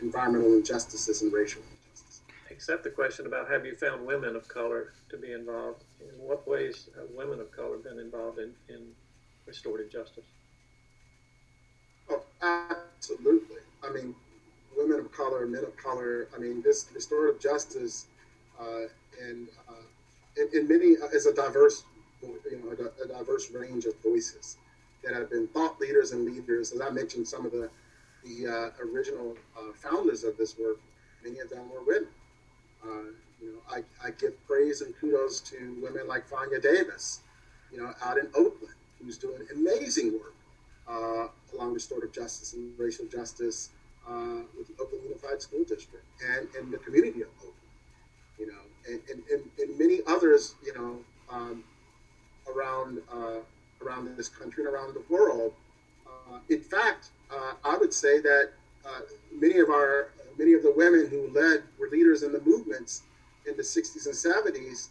environmental injustices and racial Except the question about have you found women of color to be involved? In what ways have women of color been involved in, in restorative justice? Oh, absolutely. I mean, women of color, men of color. I mean, this restorative justice, uh, and uh, in, in, many uh, is a diverse, you know, a, a, diverse range of voices that have been thought leaders and leaders. As I mentioned, some of the the uh, original uh, founders of this work, many of them were women. Uh, you know, I, I give praise and kudos to women like Fania Davis, you know, out in Oakland, who's doing amazing work uh, along restorative justice and racial justice uh, with the Oakland Unified School District and in the community of Oakland, you know, and, and, and, and many others, you know, um, around uh, around this country and around the world. Uh, in fact, uh, I would say that many of our many of the women who led were leaders in the movements in the 60s and 70s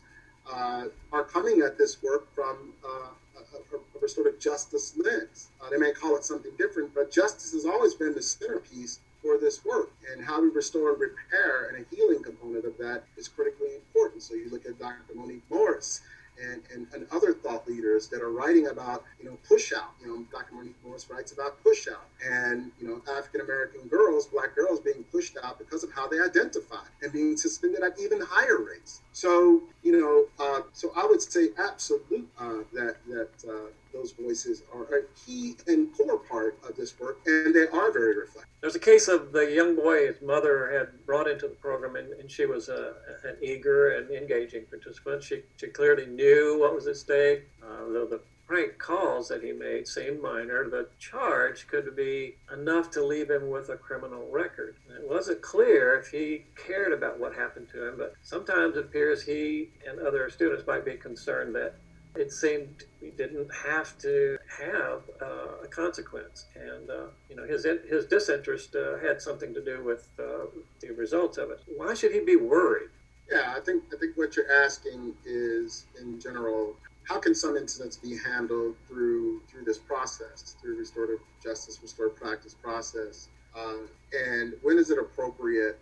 uh, are coming at this work from uh, a, a, restorative justice lens. Uh, they may call it something different, but justice has always been the centerpiece for this work. And how we restore and repair and a healing component of that is critically important. So you look at Dr. Monique Morris and, and, and other thought leaders that are writing about, you know, push out. You know, Dr. Monique Morris writes about push out and, you know, African American girls, black girls being pushed out because of how they identify and being suspended at even higher rates. So, you know, uh, so I would say absolute uh, that, that uh, those voices are a key and core part of this work, and they are very reflective. There's a case of the young boy his mother had brought into the program, and, and she was a, an eager and engaging participant. She, she clearly knew what was at stake, uh, though the prank calls that he made seemed minor. The charge could be enough to leave him with a criminal record. It wasn't clear if he cared about what happened to him, but sometimes it appears he and other students might be concerned that it seemed we didn't have to have uh, a consequence. And, uh, you know, his, his disinterest uh, had something to do with uh, the results of it. Why should he be worried? Yeah, I think, I think what you're asking is, in general, how can some incidents be handled through through this process, through restorative justice, restorative practice process, uh, and when is it appropriate,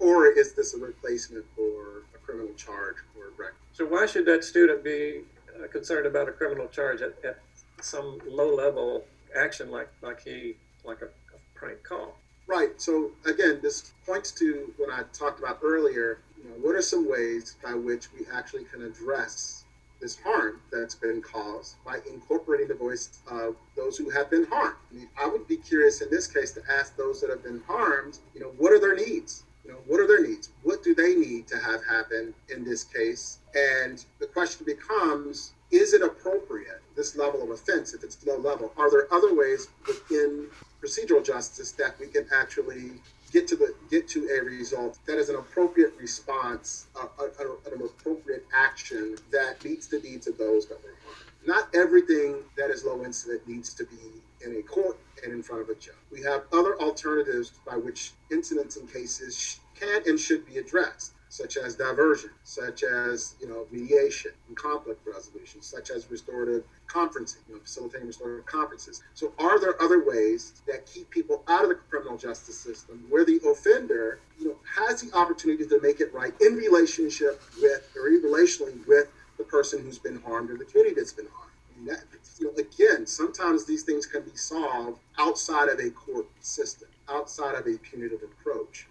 or is this a replacement for a criminal charge or a record? So why should that student be Uh, concerned about a criminal charge at, at some low level action like like he like a, a, prank call. Right. So again, this points to what I talked about earlier. You know, what are some ways by which we actually can address this harm that's been caused by incorporating the voice of those who have been harmed? I, mean, I would be curious in this case to ask those that have been harmed. You know, what are their needs? Know, what are their needs? What do they need to have happen in this case? And the question becomes, is it appropriate, this level of offense, if it's low level? Are there other ways within procedural justice that we can actually get to the get to a result that is an appropriate response, uh, an appropriate action that meets the needs of those that were harmed? Not everything that is low incident needs to be in a court and in front of a judge. We have other alternatives by which incidents and cases can and should be addressed such as diversion, such as you know mediation and conflict resolution, such as restorative conferencing, you know, facilitating restorative conferences. So, are there other ways that keep people out of the criminal justice system where the offender, you know, has the opportunity to make it right in relationship with or relationally with the person who's been harmed or the community that's been harmed? You know, again, sometimes these things can be solved outside of a court system, outside of a punitive approach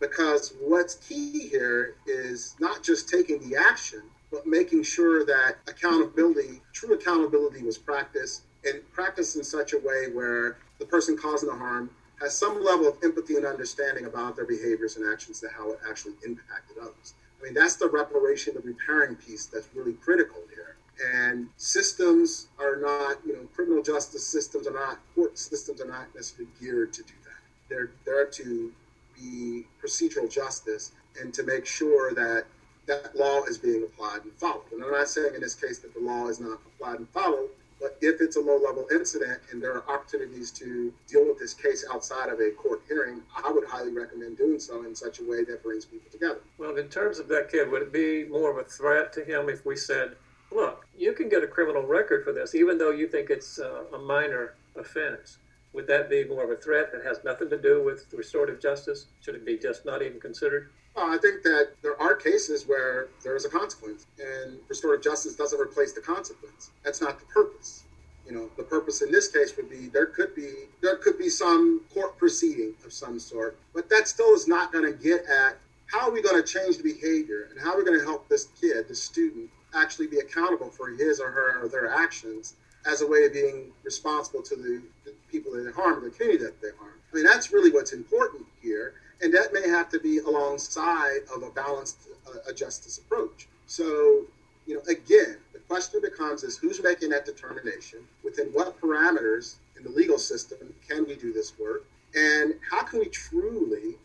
because what's key here is not just taking the action, but making sure that accountability, true accountability, was practiced and practiced in such a way where the person causing the harm has some level of empathy and understanding about their behaviors and actions and how it actually impacted others. I mean, that's the reparation, the repairing piece that's really critical here. And systems are not, you know, criminal justice systems are not, court systems are not necessarily geared to do that. They're there to be procedural justice and to make sure that that law is being applied and followed. And I'm not saying in this case that the law is not applied and followed, but if it's a low level incident and there are opportunities to deal with this case outside of a court hearing, I would highly recommend doing so in such a way that brings people together. Well, in terms of that kid, would it be more of a threat to him if we said, look, you can get a criminal record for this, even though you think it's uh, a minor offense? Would that be more of a threat that has nothing to do with restorative justice? Should it be just not even considered? Well, I think that there are cases where there is a consequence, and restorative justice doesn't replace the consequence. That's not the purpose. You know, the purpose in this case would be there could be there could be some court proceeding of some sort, but that still is not going to get at how are we going to change the behavior and how are we going to help this kid, the student, actually be accountable for his or her or their actions as a way of being responsible to the, the people that they harm, the community that they harm. I mean, that's really what's important here. And that may have to be alongside of a balanced uh, a justice approach. So, you know, again, the question becomes is who's making that determination? Within what parameters in the legal system can we do this work? And how can we truly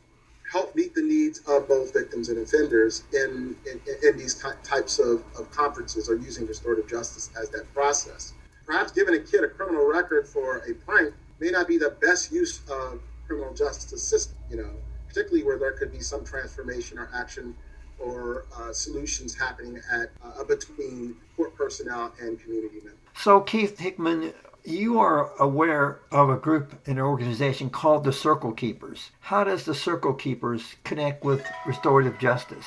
help meet the needs of both victims and offenders in, in, in these types of, of conferences or using restorative justice as that process? perhaps giving a kid a criminal record for a prank may not be the best use of criminal justice system, you know, particularly where there could be some transformation or action or uh, solutions happening at uh, between court personnel and community members. So, Keith Hickman, you are aware of a group, an organization called the Circle Keepers. How does the Circle Keepers connect with restorative justice?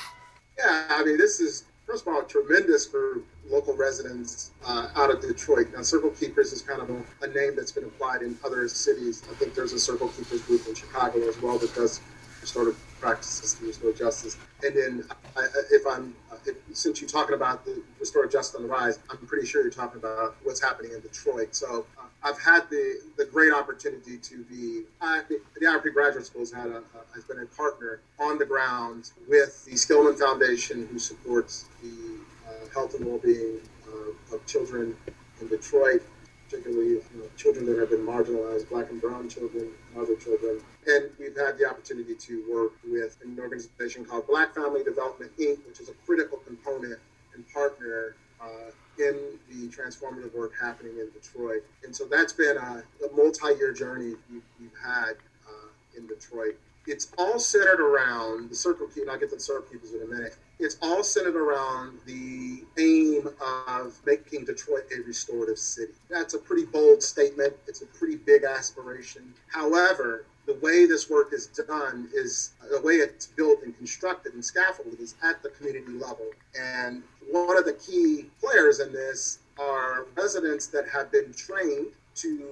Yeah, I mean, this is first of all, a tremendous group local residents uh, out of Detroit. Now, Circle Keepers is kind of a, a, name that's been applied in other cities. I think there's a Circle Keepers group in Chicago as well that does restorative practices and restorative justice. And then, I, if I'm, if, since you're talking about the restorative justice on the rise, I'm pretty sure you're talking about what's happening in Detroit. So uh, I've had the, the great opportunity to be, uh, the, the IRP Graduate School has, had a, has been a partner on the ground with the Skillman Foundation, who supports the uh, health and well-being uh, of children in Detroit, particularly you know, children that have been marginalized, black and brown children, other children. And we've had the opportunity to work with an organization called Black Family Development Inc., which is a critical component and partner uh, in the transformative work happening in Detroit. And so that's been a, a multi-year journey we've, we've had uh, in Detroit. It's all centered around the Circle Keep, and I'll get to the Circle Keepers in a minute. It's all centered around the aim of making Detroit a restorative city. That's a pretty bold statement. It's a pretty big aspiration. However, the way this work is done is the way it's built and constructed and scaffolded is at the community level. And one of the key players in this are residents that have been trained to,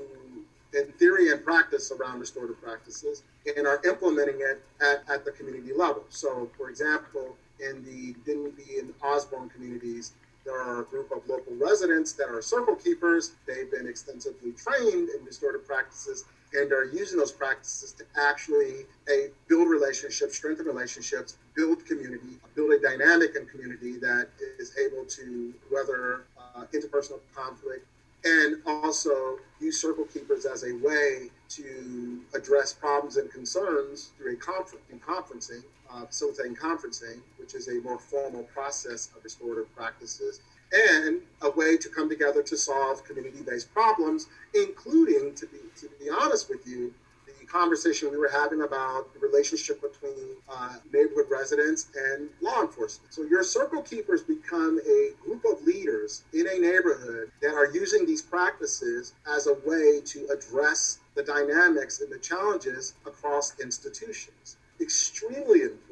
in theory and practice, around restorative practices and are implementing it at, at the community level. So, for example, in the Denby and Osborn communities, there are a group of local residents that are circle keepers. They've been extensively trained in restorative practices and are using those practices to actually a, build relationships, strengthen relationships, build community, build a dynamic in community that is able to weather uh, interpersonal conflict and also use circle keepers as a way to address problems and concerns through a confer- conferencing, uh, facilitating conferencing, which is a more formal process of restorative practices, and a way to come together to solve community-based problems, including, to be, to be honest with you, the conversation we were having about the relationship between uh, neighborhood residents and law enforcement. So your circle keepers become a group of leaders in a neighborhood that are using these practices as a way to address the dynamics and the challenges across institutions. Extremely important,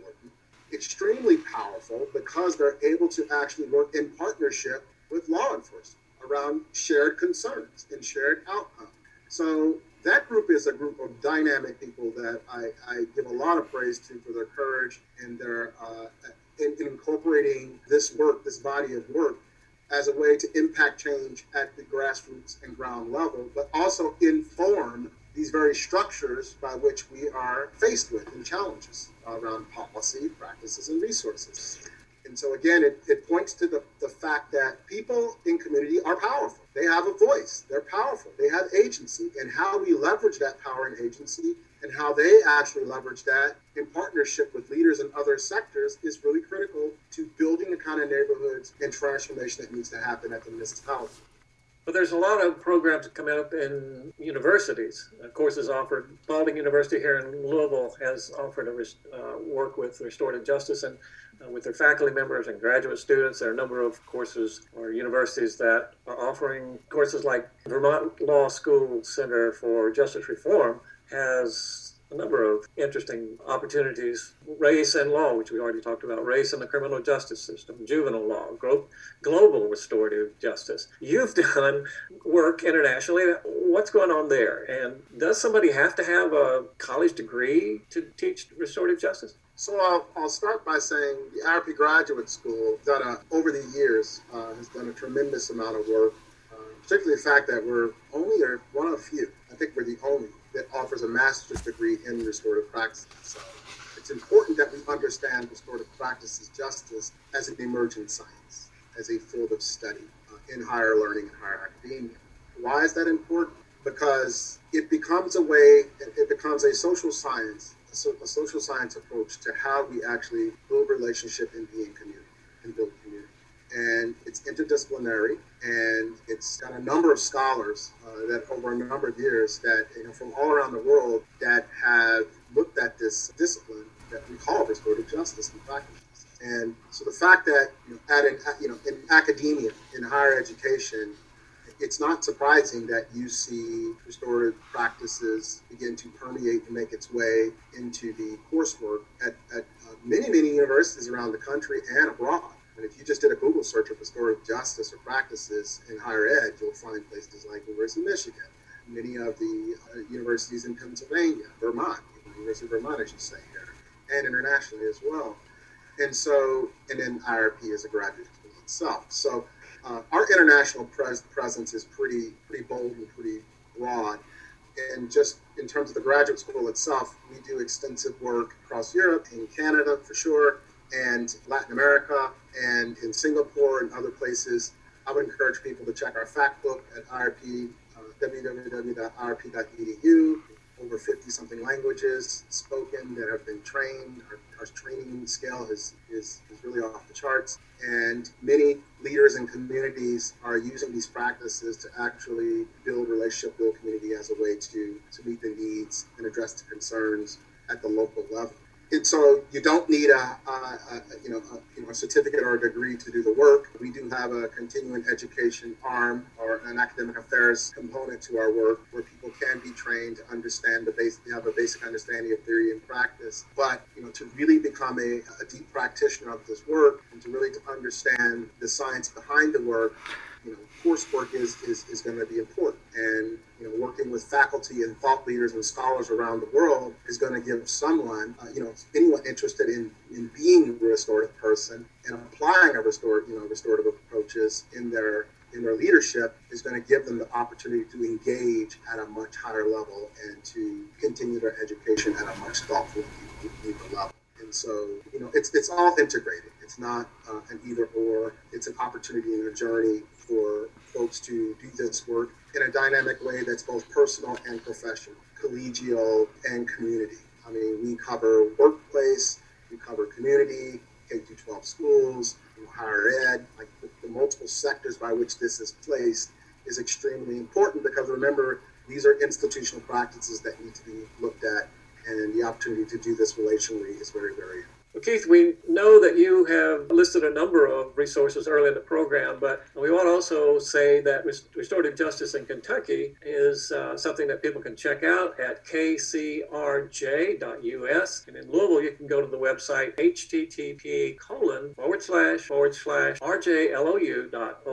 extremely powerful because they're able to actually work in partnership with law enforcement around shared concerns and shared outcomes. So that group is a group of dynamic people that I, I give a lot of praise to for their courage and their uh, in, in incorporating this work, this body of work, as a way to impact change at the grassroots and ground level, but also inform these very structures by which we are faced with and challenges around policy, practices, and resources. And so, again, it, it points to the, the fact that people in community are powerful. They have a voice, they're powerful, they have agency. And how we leverage that power and agency and how they actually leverage that in partnership with leaders in other sectors is really critical to building the kind of neighborhoods and transformation that needs to happen at the municipality. But there's a lot of programs that come up in universities. Courses offered. Spalding University here in Louisville has offered a uh, work with restorative justice and uh, with their faculty members and graduate students. There are a number of courses or universities that are offering courses like Vermont Law School Center for Justice Reform has a number of interesting opportunities. Race and law, which we already talked about, race in the criminal justice system, juvenile law, global restorative justice. You've done work internationally. What's going on there? And does somebody have to have a college degree to teach restorative justice? So I'll, I'll start by saying the IRP Graduate School, done a, over the years, uh, has done a tremendous amount of work, uh, particularly the fact that we're only one of few, I think we're the only, that offers a master's degree in restorative practices. So it's important that we understand restorative practices justice as an emerging science, as a field of study uh, in higher learning and higher academia. Why is that important? Because it becomes a way, it becomes a social science a social science approach to how we actually build relationship and be in community and build. And it's interdisciplinary, and it's got a number of scholars uh, that over a number of years that you know from all around the world that have looked at this discipline that we call restorative justice and practice. And so the fact that you know, at an, you know in academia, in higher education, it's not surprising that you see restorative practices begin to permeate and make its way into the coursework at, at uh, many, many universities around the country and abroad. And if you just did a Google search of restorative justice or practices in higher ed, you'll find places like University of Michigan, many of the uh, universities in Pennsylvania, Vermont, University of Vermont, as you say here, and internationally as well. And so, and then IRP is a graduate school itself. So uh, our international pres- presence is pretty pretty bold and pretty broad. And just in terms of the graduate school itself, we do extensive work across Europe, in Canada for sure, and Latin America, and in Singapore and other places. I would encourage people to check our fact book at IRP, uh, www.irp.edu over 50 something languages spoken that have been trained. Our, our training scale is, is, is really off the charts. And many leaders and communities are using these practices to actually build relationship, build community as a way to, to meet the needs and address the concerns at the local level and so you don't need a, a, a you know a, you know a certificate or a degree to do the work. We do have a continuing education arm or an academic affairs component to our work where people can be trained to understand the base, they have a basic understanding of theory and practice. But you know to really become a, a deep practitioner of this work and to really to understand the science behind the work, you know coursework is, is, is going to be important. And you know, working with faculty and thought leaders and scholars around the world is going to give someone, uh, you know, anyone interested in, in being a restorative person and applying a restorative, you know, restorative approaches in their in their leadership is going to give them the opportunity to engage at a much higher level and to continue their education at a much thoughtful deeper level. And so, you know, it's it's all integrated. It's not uh, an either or. It's an opportunity and a journey for folks to do this work in a dynamic way that's both personal and professional, collegial and community. I mean, we cover workplace, we cover community, K 12 schools, higher ed, like the, the multiple sectors by which this is placed is extremely important because remember, these are institutional practices that need to be looked at, and the opportunity to do this relationally is very, very well, Keith, we know that you have listed a number of resources early in the program, but we want to also say that restorative justice in Kentucky is uh, something that people can check out at kcrj.us. And in Louisville, you can go to the website http colon forward slash forward slash rjlou.org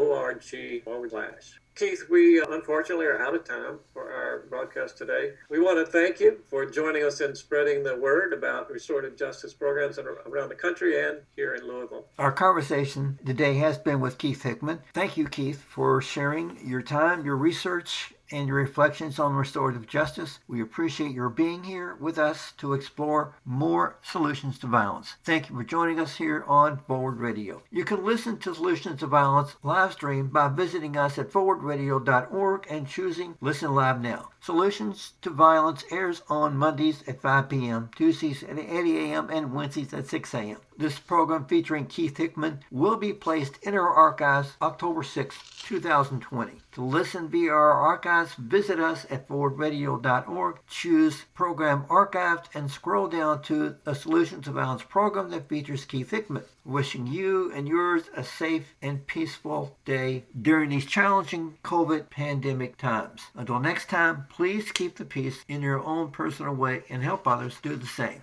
forward slash. Keith, we uh, unfortunately are out of time for our broadcast today. We want to thank you for joining us in spreading the word about restorative justice programs around the country and here in Louisville. Our conversation today has been with Keith Hickman. Thank you, Keith, for sharing your time, your research, and your reflections on restorative justice. We appreciate your being here with us to explore more solutions to violence. Thank you for joining us here on Forward Radio. You can listen to Solutions to Violence live stream by visiting us at forwardradio.org and choosing Listen Live Now. Solutions to Violence airs on Mondays at 5 p.m., Tuesdays at 8 a.m., and Wednesdays at 6 a.m. This program featuring Keith Hickman will be placed in our archives October 6, 2020. To listen via our archives, visit us at forwardradio.org, choose Program Archived, and scroll down to the Solutions to Violence program that features Keith Hickman. Wishing you and yours a safe and peaceful day during these challenging COVID pandemic times. Until next time, please keep the peace in your own personal way and help others do the same.